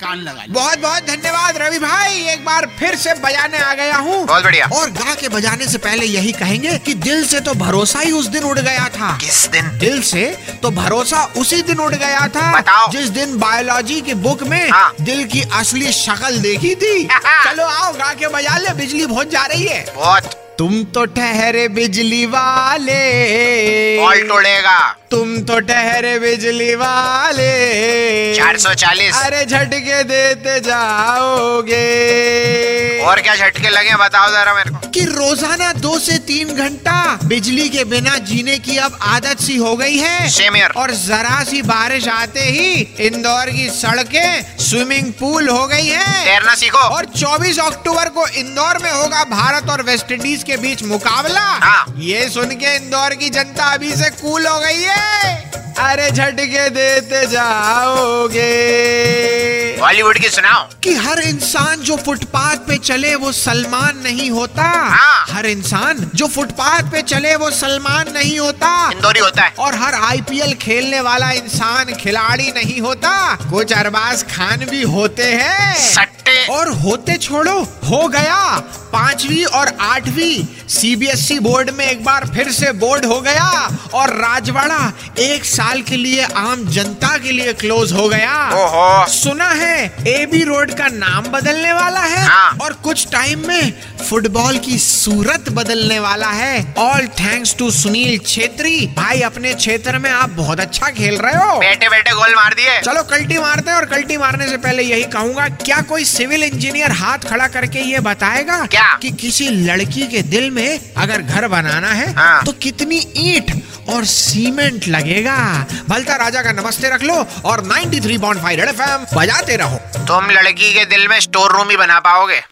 कान लगा बहुत बहुत धन्यवाद रवि भाई। एक बार फिर से बजाने आ गया हूँ। बहुत बढ़िया। और गा के बजाने से पहले यही कहेंगे कि दिल से तो भरोसा ही उस दिन उड़ गया था। किस दिन? दिल से तो भरोसा उसी दिन उड़ गया था बताओ। जिस दिन बायोलॉजी की बुक में हाँ। दिल की असली शक्ल देखी थी। चलो आओ गा के बजा ले बिजली बहुत जा रही है। बहुत। तुम तो ठहरे बिजली वाले। तोड़ेगा। तुम तो ठहरे बिजली वाले। 440 अरे झटके देते जाओगे। और क्या झटके लगे बताओ जरा मेरे को। कि रोज़ाना दो से तीन घंटा बिजली के बिना जीने की अब आदत सी हो गई है। Here. और जरा सी बारिश आते ही इंदौर की सड़कें स्विमिंग पूल हो गई है। तैरना सीखो। और 24 अक्टूबर को इंदौर में होगा भारत और वेस्ट इंडीज के बीच मुकाबला। हाँ। ये सुन के इंदौर की जनता अभी से कूल हो गई है। अरे झटके देते जाओगे। बॉलीवुड की सुनाओ। कि हर इंसान जो फुटपाथ पे चले वो सलमान नहीं होता। हाँ। हर इंसान जो फुटपाथ पे चले वो सलमान नहीं होता। इंदौरी होता है। और हर आईपीएल खेलने वाला इंसान खिलाड़ी नहीं होता। कुछ अरबाज खान भी होते हैं। सट्टे। और होते छोड़ो हो गया। पांचवी और आठवीं सीबीएसई बोर्ड में एक बार फिर से बोर्ड हो गया। और राजवाड़ा एक साल के लिए आम जनता के लिए क्लोज हो गया ओहो सुना है एबी रोड का नाम बदलने वाला है हाँ। और कुछ टाइम में फुटबॉल की सूरत बदलने वाला है all thanks to Sunil Chhetri भाई अपने क्षेत्र में आप बहुत अच्छा खेल रहे हो बैठे बैठे गोल मार दिए चलो कल्टी मारते हैं और कल्टी मारने से पहले यही कहूँगा क्या कोई सिविल इंजीनियर हाथ खड़ा करके ये बताएगा क्या? कि किसी लड़की के दिल में अगर घर बनाना है हाँ। तो कितनी ईंट और सीमेंट लगेगा। भलता राजा का नमस्ते रख लो और 93.5 थ्री बजाते रहो। तुम लड़की के दिल में स्टोर रूम ही बना पाओगे।